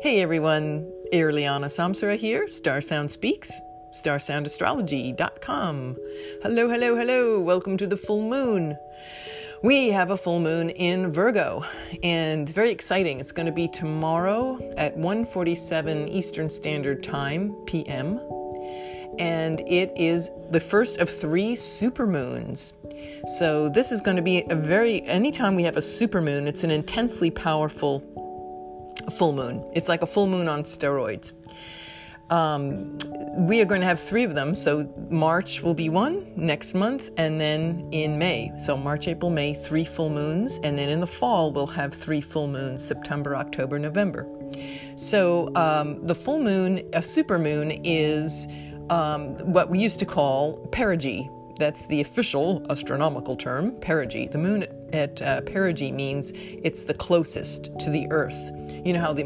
Hey everyone, Irliana Samsara here, Star Sound Speaks, starsoundastrology.com. Hello, hello, hello, welcome to the full moon. We have a full moon in Virgo and very exciting. It's going to be tomorrow at 1:47 Eastern Standard Time PM and it is the first of 3 supermoons. So this is going to be a very anytime we have a supermoon, it's an intensely powerful full moon. It's like a full moon on steroids. Um, we are going to have three of them. So March will be one next month, and then in May. So March, April, May, three full moons, and then in the fall we'll have three full moons: September, October, November. So um, the full moon, a super moon, is um, what we used to call perigee. That's the official astronomical term, perigee. The moon at uh, perigee means it's the closest to the Earth. You know how the,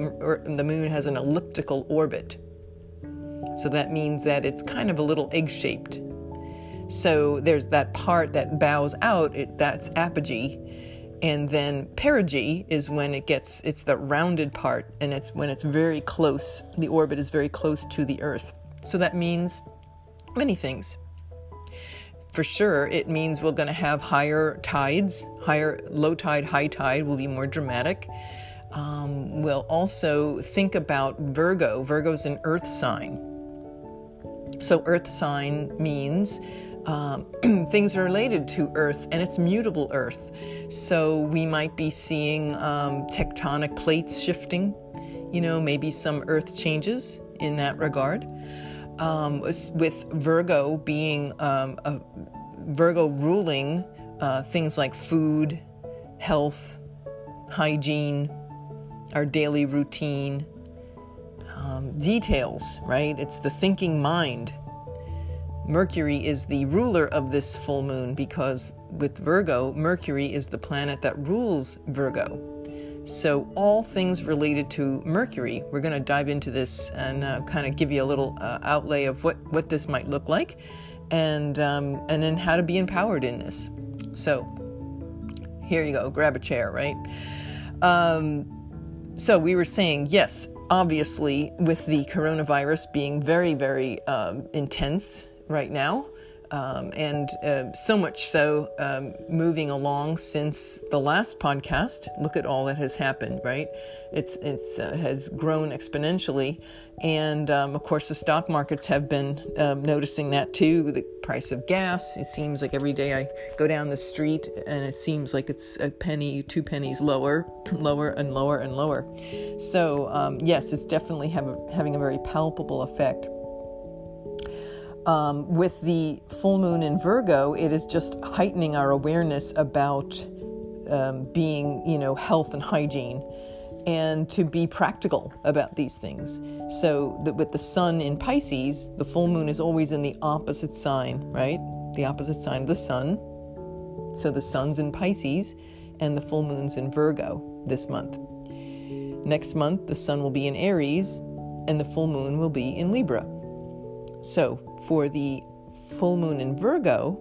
the moon has an elliptical orbit. So that means that it's kind of a little egg shaped. So there's that part that bows out, it, that's apogee. And then perigee is when it gets, it's the rounded part, and it's when it's very close, the orbit is very close to the Earth. So that means many things. For sure, it means we're going to have higher tides, higher low tide, high tide will be more dramatic. Um, we'll also think about Virgo. Virgo's an earth sign. So, earth sign means um, things are related to Earth and it's mutable Earth. So, we might be seeing um, tectonic plates shifting, you know, maybe some Earth changes in that regard um, with Virgo being um, a, Virgo ruling uh, things like food, health, hygiene, our daily routine, um, details, right? It's the thinking mind. Mercury is the ruler of this full moon because with Virgo, Mercury is the planet that rules Virgo. So, all things related to Mercury, we're going to dive into this and uh, kind of give you a little uh, outlay of what, what this might look like and, um, and then how to be empowered in this. So, here you go, grab a chair, right? Um, so, we were saying, yes, obviously, with the coronavirus being very, very um, intense right now, um, and uh, so much so um, moving along since the last podcast. Look at all that has happened, right? It's it's uh, has grown exponentially, and um, of course the stock markets have been um, noticing that too. The price of gas. It seems like every day I go down the street and it seems like it's a penny, two pennies lower, lower and lower and lower. So um, yes, it's definitely have having a very palpable effect um, with the full moon in Virgo, it is just heightening our awareness about um, being, you know, health and hygiene and to be practical about these things. So that with the sun in Pisces, the full moon is always in the opposite sign, right? The opposite sign of the sun. So the sun's in Pisces and the full moon's in Virgo this month. Next month, the sun will be in Aries and the full moon will be in Libra. So, for the full moon in Virgo,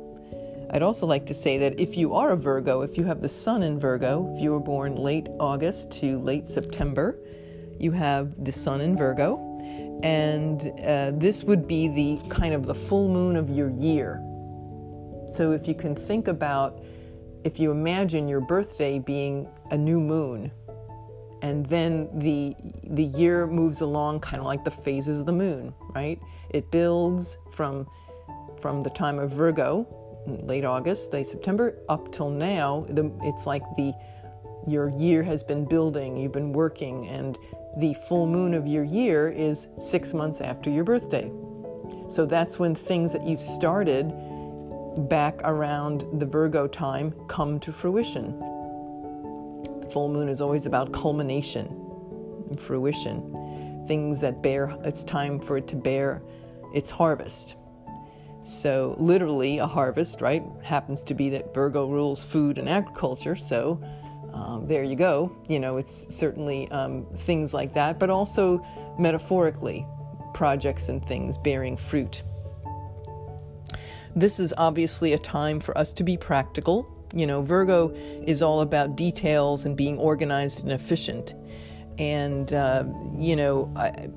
I'd also like to say that if you are a Virgo, if you have the sun in Virgo, if you were born late August to late September, you have the sun in Virgo, and uh, this would be the kind of the full moon of your year. So if you can think about, if you imagine your birthday being a new moon, and then the the year moves along kind of like the phases of the moon right? It builds from from the time of virgo late august late september up till now the, it's like the your year has been building you've been working and the full moon of your year is six months after your birthday. So that's when things that you've started back around the virgo time come to fruition full moon is always about culmination, and fruition, things that bear, it's time for it to bear its harvest. So, literally, a harvest, right, happens to be that Virgo rules food and agriculture. So, um, there you go. You know, it's certainly um, things like that, but also metaphorically, projects and things bearing fruit. This is obviously a time for us to be practical, you know, Virgo is all about details and being organized and efficient. And, uh, you know,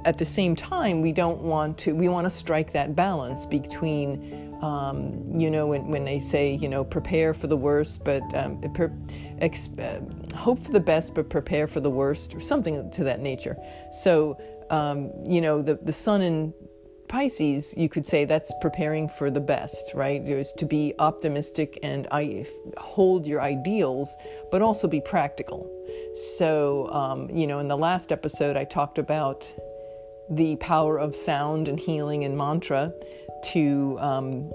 at the same time, we don't want to, we want to strike that balance between, um, you know, when, when they say, you know, prepare for the worst, but um, per, ex, uh, hope for the best, but prepare for the worst, or something to that nature. So, um, you know, the, the sun in Pisces, you could say that's preparing for the best, right? Is to be optimistic and I hold your ideals, but also be practical. So, um, you know, in the last episode, I talked about the power of sound and healing and mantra to um,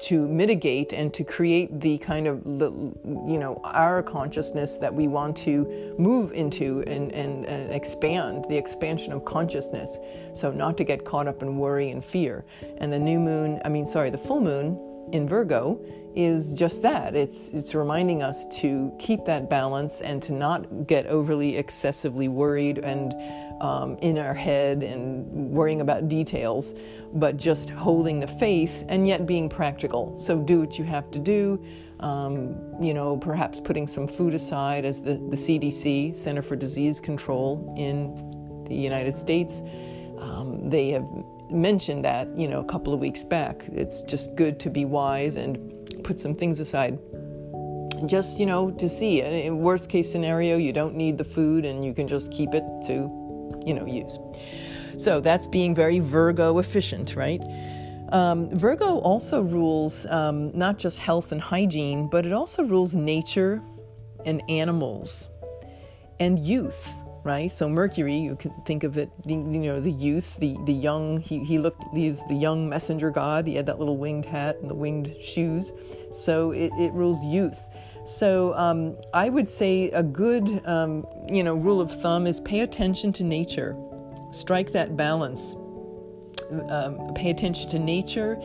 to mitigate and to create the kind of you know our consciousness that we want to move into and, and, and, expand the expansion of consciousness. So not to get caught up in worry and fear. And the new moon i mean sorry the full moon in virgo is just that. It's it's reminding us to keep that balance and to not get overly excessively worried and um, in our head and worrying about details, but just holding the faith and yet being practical. So do what you have to do. Um, you know, perhaps putting some food aside as the, the CDC, Center for Disease Control in the United States, um, they have mentioned that, you know, a couple of weeks back. It's just good to be wise and put some things aside just you know to see in worst case scenario you don't need the food and you can just keep it to you know, use. So that's being very Virgo efficient, right? Um, Virgo also rules um, not just health and hygiene, but it also rules nature and animals and youth, right? So Mercury, you can think of it, you know, the youth, the the young. He he looked. He's the young messenger god. He had that little winged hat and the winged shoes. So it, it rules youth. So um, I would say a good, um, you know, rule of thumb is pay attention to nature, strike that balance. Um, pay attention to nature.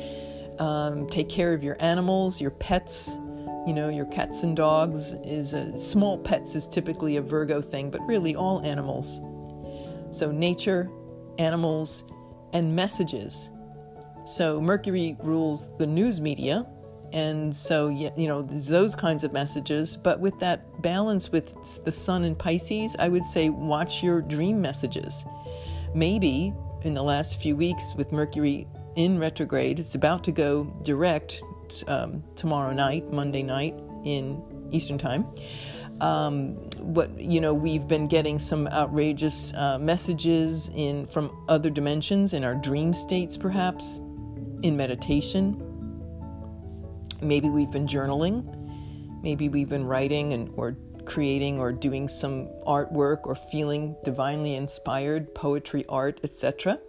Um, take care of your animals, your pets. You know, your cats and dogs is a small pets is typically a Virgo thing, but really all animals. So nature, animals, and messages. So Mercury rules the news media, and so you know those kinds of messages. But with that balance with the sun in pisces i would say watch your dream messages. Maybe in the last few weeks with mercury in retrograde it's about to go direct um, tomorrow night monday night in eastern time. Um, what you know we've been getting some outrageous uh, messages in from other dimensions in our dream states perhaps in meditation maybe we've been journaling, maybe we've been writing and or creating or doing some artwork or feeling divinely inspired, poetry, art, etc.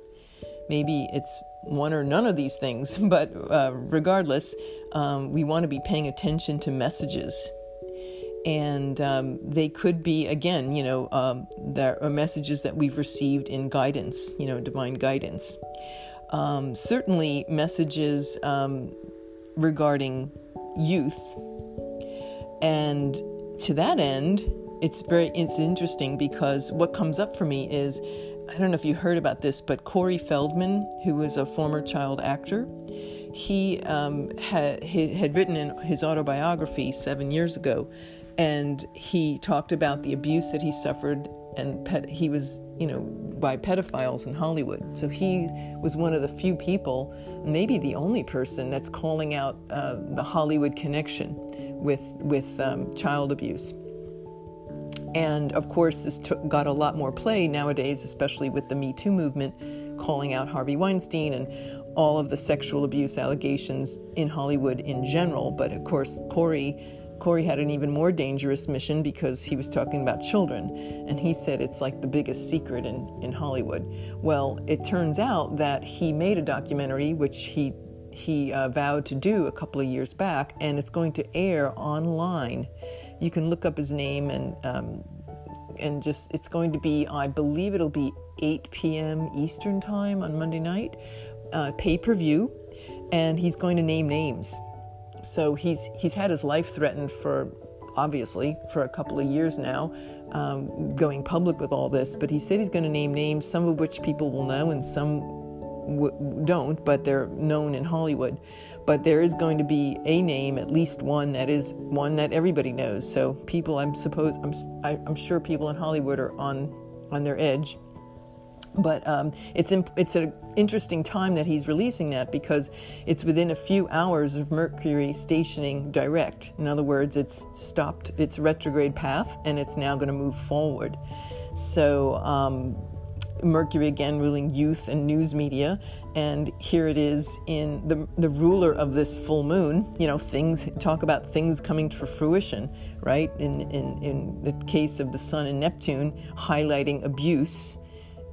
Maybe it's one or none of these things, but uh, regardless, um, we want to be paying attention to messages. And um, they could be, again, you know, um, there are messages that we've received in guidance, you know, divine guidance. Um, certainly, messages um, regarding youth. And to that end, it's very it's interesting because what comes up for me is I don't know if you heard about this, but Corey Feldman, who was a former child actor, he um, had, he had written in his autobiography seven years ago, and he talked about the abuse that he suffered, and pet, he was, you know, by pedophiles in Hollywood. So he was one of the few people, maybe the only person, that's calling out uh, the Hollywood connection with with um, child abuse. And of course, this got a lot more play nowadays, especially with the Me Too movement, calling out Harvey Weinstein and all of the sexual abuse allegations in Hollywood in general. But of course, Corey Corey had an even more dangerous mission because he was talking about children. And he said it's like the biggest secret in, in Hollywood. Well, it turns out that he made a documentary, which he he uh, vowed to do a couple of years back, and it's going to air online. You can look up his name and um, and just it's going to be I believe it'll be 8 p.m. Eastern time on Monday night, uh, pay per view, and he's going to name names. So he's he's had his life threatened for obviously for a couple of years now, um, going public with all this. But he said he's going to name names, some of which people will know and some w- don't, but they're known in Hollywood. But there is going to be a name, at least one that is one that everybody knows. So people, I'm suppose I'm I, am i am sure people in Hollywood are on on their edge. But um, it's it's an interesting time that he's releasing that because it's within a few hours of Mercury stationing direct. In other words, it's stopped its retrograde path and it's now going to move forward. So um, Mercury again ruling youth and news media, and here it is in the the ruler of this full moon. You know, things talk about things coming to fruition, right? In in in the case of the Sun and Neptune, highlighting abuse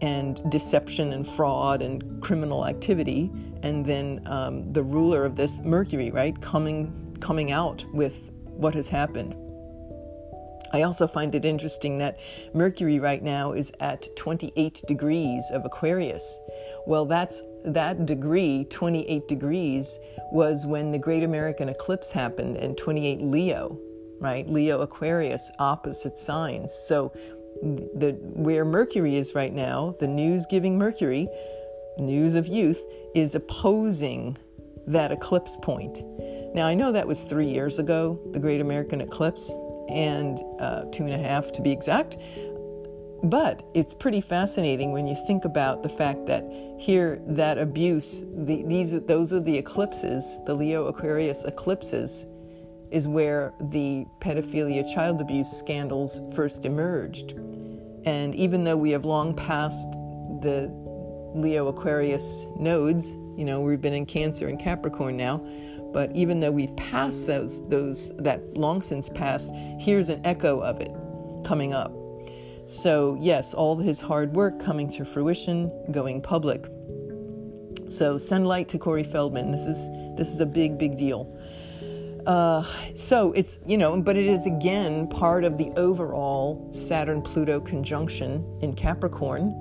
and deception and fraud and criminal activity, and then um, the ruler of this Mercury, right, coming coming out with what has happened. I also find it interesting that Mercury right now is at 28 degrees of Aquarius. Well, that's that degree, 28 degrees, was when the Great American Eclipse happened, and 28 Leo, right? Leo Aquarius, opposite signs. So, the where Mercury is right now, the news-giving Mercury, news of youth, is opposing that eclipse point. Now, I know that was three years ago, the Great American Eclipse, and uh, two and a half to be exact. But it's pretty fascinating when you think about the fact that here, that abuse, the, these, those are the eclipses, the Leo Aquarius eclipses, is where the pedophilia child abuse scandals first emerged. And even though we have long passed the Leo Aquarius nodes, you know, we've been in Cancer and Capricorn now, but even though we've passed those, those that long since passed, here's an echo of it coming up. So yes, all his hard work coming to fruition, going public. So send light to Corey Feldman. This is this is a big big deal. Uh, so it's you know, but it is again part of the overall Saturn Pluto conjunction in Capricorn,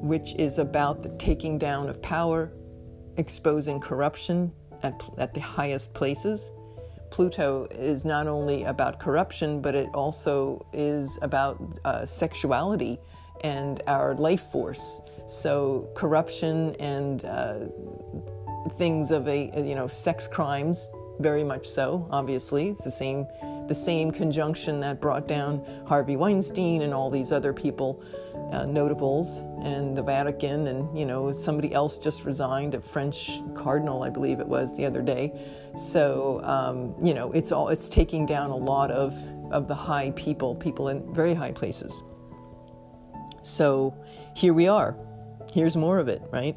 which is about the taking down of power, exposing corruption, at, at the highest places. Pluto is not only about corruption, but it also is about uh, sexuality and our life force. So corruption and uh, things of a you know sex crimes, very much so. Obviously, it's the same the same conjunction that brought down Harvey Weinstein and all these other people uh, notables and the Vatican, and you know somebody else just resigned, a French cardinal, I believe it was, the other day. So um, you know it's all it's taking down a lot of of the high people, people in very high places. So here we are. Here's more of it, right?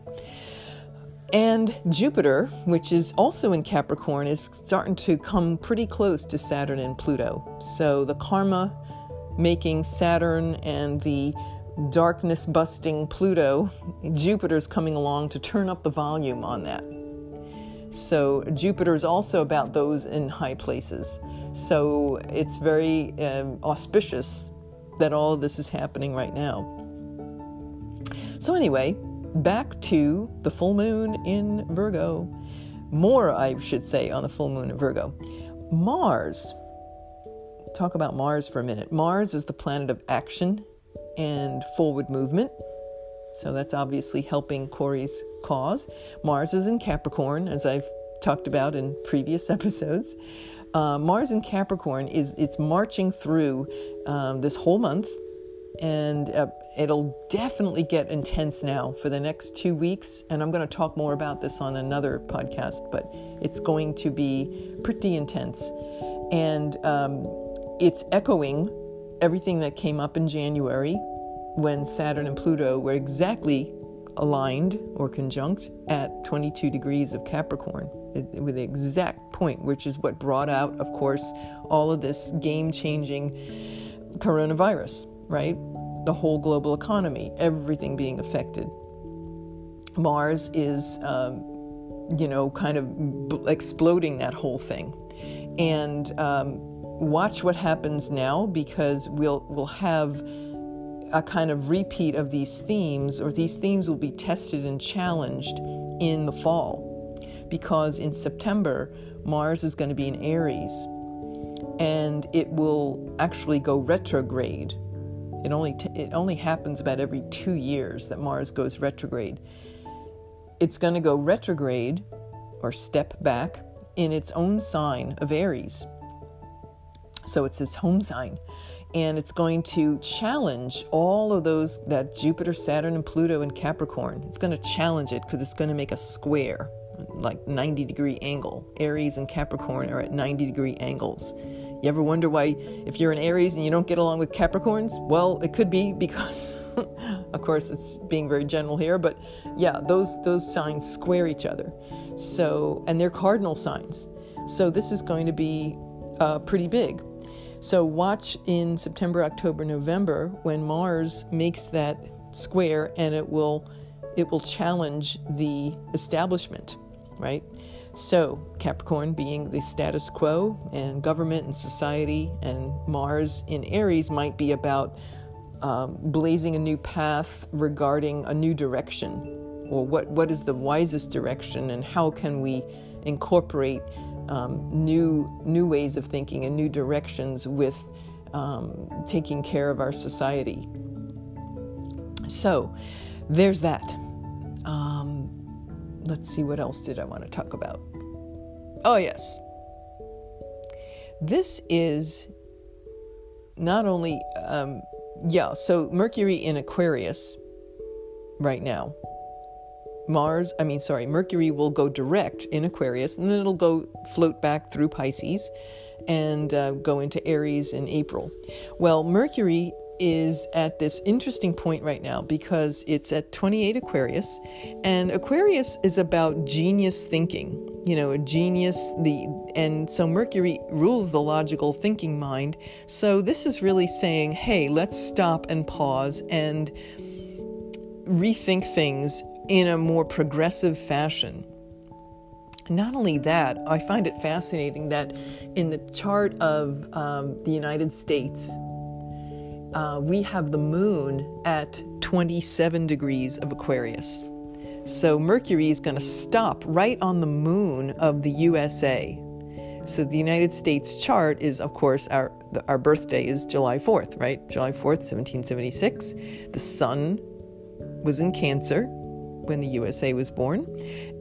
And Jupiter, which is also in Capricorn, is starting to come pretty close to Saturn and Pluto. So the karma making Saturn and the darkness busting Pluto, Jupiter's coming along to turn up the volume on that. So Jupiter is also about those in high places. So it's very um, auspicious that all of this is happening right now. So, anyway, back to the full moon in Virgo. More, I should say, on the full moon in Virgo. Mars. Talk about Mars for a minute. Mars is the planet of action and forward movement. So that's obviously helping Corey's cause. Mars is in Capricorn, as I've talked about in previous episodes. Uh, Mars in Capricorn is it's marching through um, this whole month, and uh, it'll definitely get intense now for the next two weeks. And I'm going to talk more about this on another podcast, but it's going to be pretty intense, and um, it's echoing everything that came up in January when Saturn and Pluto were exactly aligned or conjunct at 22 degrees of Capricorn, with the exact point, which is what brought out, of course, all of this game changing coronavirus, right? The whole global economy, everything being affected. Mars is, um, you know, kind of b- exploding that whole thing. And um, watch what happens now because we'll we'll have a kind of repeat of these themes or these themes will be tested and challenged in the fall because in September Mars is going to be in Aries and it will actually go retrograde it only t- it only happens about every 2 years that Mars goes retrograde it's going to go retrograde or step back in its own sign of Aries so it's his home sign. and it's going to challenge all of those that Jupiter, Saturn, and Pluto in Capricorn. It's going to challenge it because it's going to make a square, like 90 degree angle. Aries and Capricorn are at 90 degree angles. You ever wonder why, if you're in Aries and you don't get along with Capricorns? Well, it could be because, of course, it's being very general here, but yeah, those those signs square each other. So, and they're cardinal signs. So this is going to be uh, pretty big. So watch in September, October, November when Mars makes that square and it will it will challenge the establishment, right? So Capricorn being the status quo and government and society, and Mars in Aries might be about um, blazing a new path regarding a new direction, or what what is the wisest direction, and how can we incorporate um, new new ways of thinking and new directions with um, taking care of our society. So there's that. Um, let's see what else did I want to talk about. Oh yes, this is not only um, yeah. So Mercury in Aquarius right now Mars, I mean, sorry, Mercury will go direct in Aquarius and then it'll go float back through Pisces and uh, go into Aries in April. Well, Mercury is at this interesting point right now because it's at 28 Aquarius, and Aquarius is about genius thinking. You know, a genius, the and so Mercury rules the logical thinking mind. So this is really saying, hey, let's stop and pause and rethink things in a more progressive fashion. Not only that, I find it fascinating that in the chart of um, the United States, uh, we have the moon at 27 degrees of Aquarius. So Mercury is going to stop right on the moon of the USA. So the United States chart is, of course, our our birthday is July 4th, right? July 4th, 1776. The sun was in Cancer, when the USA was born,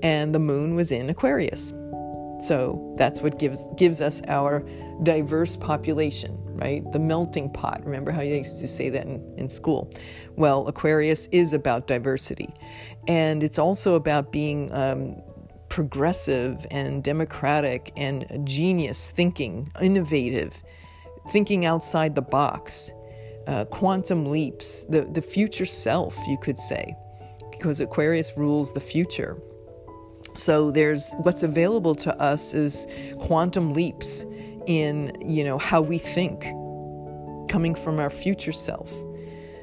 and the moon was in Aquarius. So that's what gives gives us our diverse population, right? The melting pot. Remember how you used to say that in, in school? Well, Aquarius is about diversity. And it's also about being um, progressive and democratic and genius thinking, innovative, thinking outside the box, uh, quantum leaps, the, the future self, you could say because Aquarius rules the future. So there's what's available to us is quantum leaps in, you know, how we think coming from our future self.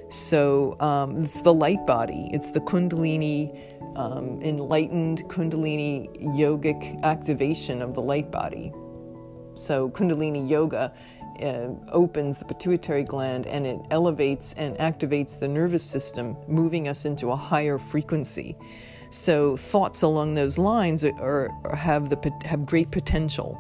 So um, it's the light body, it's the Kundalini, um, enlightened Kundalini yogic activation of the light body. So, Kundalini yoga uh, opens the pituitary gland and it elevates and activates the nervous system, moving us into a higher frequency. So thoughts along those lines are, are have the have great potential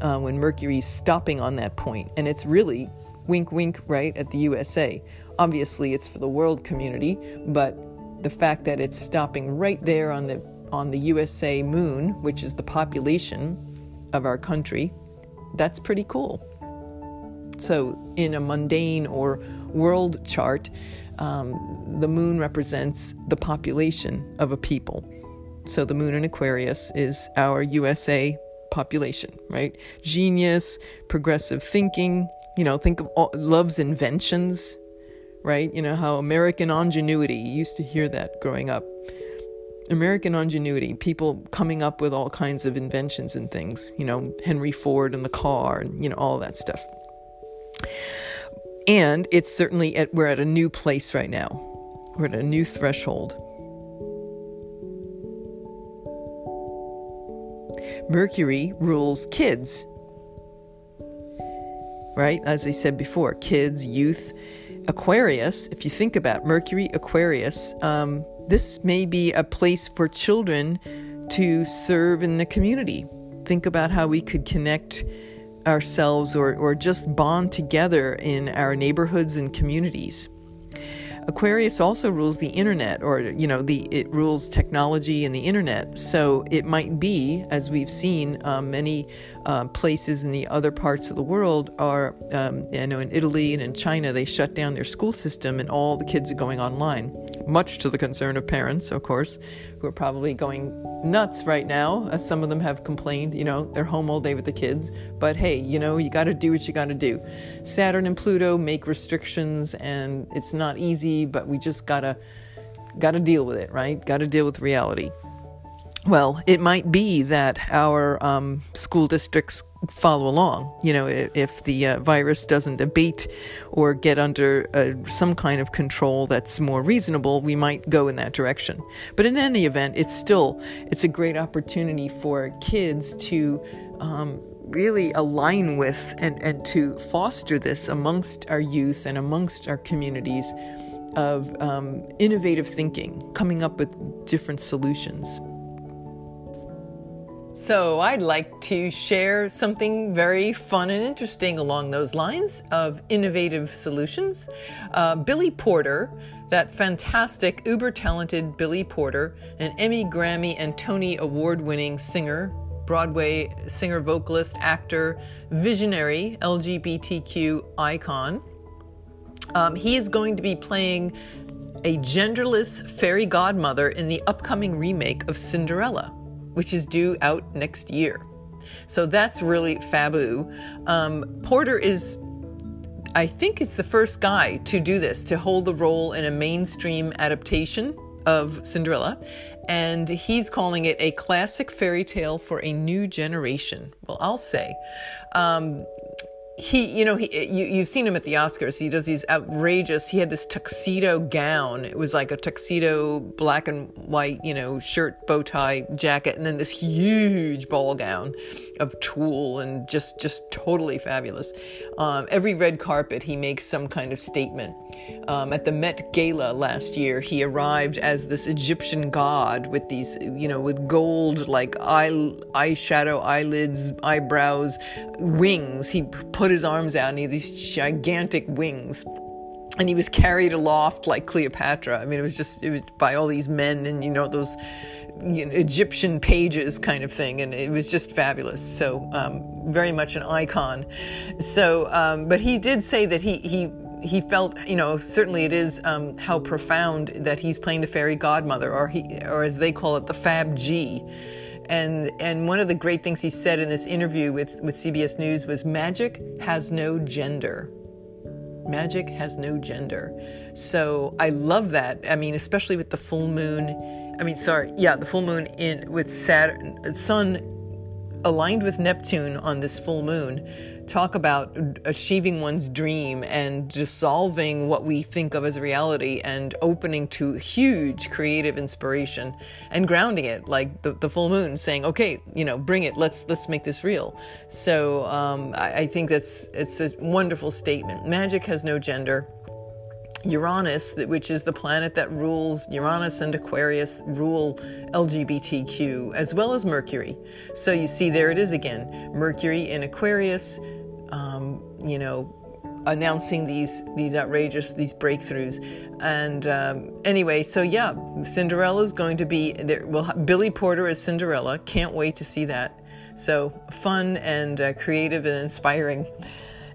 uh, when Mercury's stopping on that point, and it's really wink, wink, right at the USA. Obviously, it's for the world community, but the fact that it's stopping right there on the on the USA moon, which is the population of our country, that's pretty cool. So, in a mundane or world chart, um, the moon represents the population of a people. So, the moon in Aquarius is our USA population, right? Genius, progressive thinking, you know, think of all, love's inventions, right? You know, how American ingenuity, you used to hear that growing up. American ingenuity, people coming up with all kinds of inventions and things, you know, Henry Ford and the car, and, you know, all that stuff. And it's certainly at, we're at a new place right now. We're at a new threshold. Mercury rules kids. Right? As I said before, kids, youth, Aquarius. If you think about Mercury, Aquarius, um, this may be a place for children to serve in the community. Think about how we could connect ourselves or, or just bond together in our neighborhoods and communities. Aquarius also rules the internet, or you know, the it rules technology and the internet. So it might be, as we've seen, um, many uh, places in the other parts of the world are, um, you know, in Italy and in China, they shut down their school system, and all the kids are going online. Much to the concern of parents, of course, who are probably going nuts right now, as some of them have complained. You know, they're home all day with the kids. But hey, you know, you got to do what you got to do. Saturn and Pluto make restrictions, and it's not easy, but we just gotta gotta deal with it, right? Got to deal with reality. Well, it might be that our um, school districts follow along. You know, if, the uh, virus doesn't abate or get under uh, some kind of control that's more reasonable, we might go in that direction. But in any event, it's still it's a great opportunity for kids to. Um, really align with and, and to foster this amongst our youth and amongst our communities of um, innovative thinking, coming up with different solutions. So, I'd like to share something very fun and interesting along those lines of innovative solutions. Uh, Billy Porter, that fantastic, uber talented Billy Porter, an Emmy, Grammy, and Tony Award winning singer, Broadway singer, vocalist, actor, visionary, LGBTQ icon. Um, he is going to be playing a genderless fairy godmother in the upcoming remake of Cinderella which is due out next year. So that's really fabu. Um, Porter is, I think it's the first guy to do this, to hold the role in a mainstream adaptation of Cinderella. And he's calling it a classic fairy tale for a new generation. Well, I'll say. Um, he, you know, he, you, you've seen him at the Oscars. He does these outrageous. He had this tuxedo gown. It was like a tuxedo, black and white, you know, shirt, bow tie, jacket, and then this huge ball gown of tulle, and just, just totally fabulous. Um, every red carpet, he makes some kind of statement. Um, at the Met Gala last year, he arrived as this Egyptian god with these, you know, with gold like eye, eyeshadow, eyelids, eyebrows, wings. He put his arms out and he had these gigantic wings and he was carried aloft like Cleopatra. I mean, it was just it was by all these men and you know those you know, Egyptian pages kind of thing, and it was just fabulous. So um, very much an icon. So, um, but he did say that he he. He felt, you know, certainly it is um, how profound that he's playing the fairy godmother, or he, or as they call it, the Fab G and and one of the great things he said in this interview with with CBS News was magic has no gender. Magic has no gender. So I love that. I mean, especially with the full moon. I mean, sorry, yeah, the full moon in with Saturn, Sun aligned with Neptune on this full moon talk about achieving one's dream and dissolving what we think of as reality and opening to huge creative inspiration and grounding it like the, the full moon saying okay you know bring it. Let's let's make this real. So um, I, I think that's it's a wonderful statement. Magic has no gender Uranus, which is the planet that rules Uranus and Aquarius, rule LGBTQ as well as Mercury. So you see, there it is again Mercury in Aquarius, um, you know, announcing these these outrageous these breakthroughs. And um, anyway so yeah cinderella is going to be there. Well billy porter as cinderella. Can't wait to see that. So fun and uh, creative and inspiring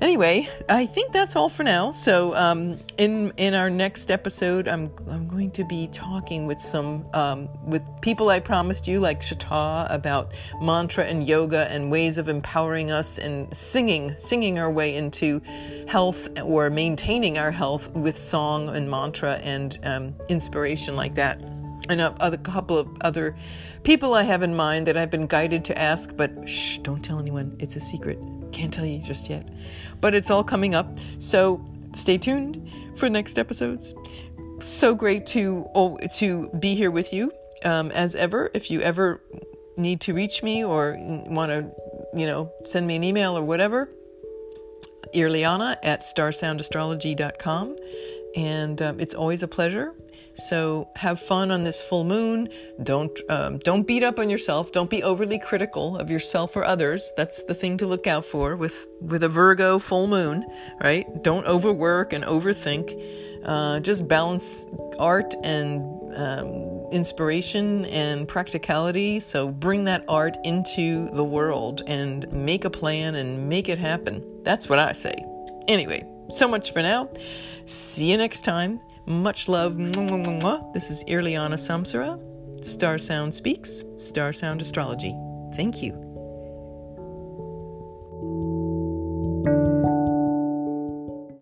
anyway, I think that's all for now. So um, in in our next episode, I'm I'm going to be talking with some um, with people I promised you, like Shata, about mantra and yoga and ways of empowering us and singing singing our way into health or maintaining our health with song and mantra and um, inspiration like that. And a, a couple of other people I have in mind that I've been guided to ask, but shh, don't tell anyone. It's a secret. Can't tell you just yet. But it's all coming up. So stay tuned for next episodes. So great to oh, to be here with you um, as ever. If you ever need to reach me or want to, you know, send me an email or whatever, Irliana at starsoundastrology.com. And um, it's always a pleasure So have fun on this full moon. Don't um, don't beat up on yourself. Don't be overly critical of yourself or others. That's the thing to look out for with with a Virgo full moon, right? Don't overwork and overthink. Uh, just balance art and um, inspiration and practicality. So bring that art into the world and make a plan and make it happen. That's what I say. Anyway, so much for now. See you next time. Much love. This is Irliana Samsara. Star Sound Speaks, Star Sound Astrology. Thank you.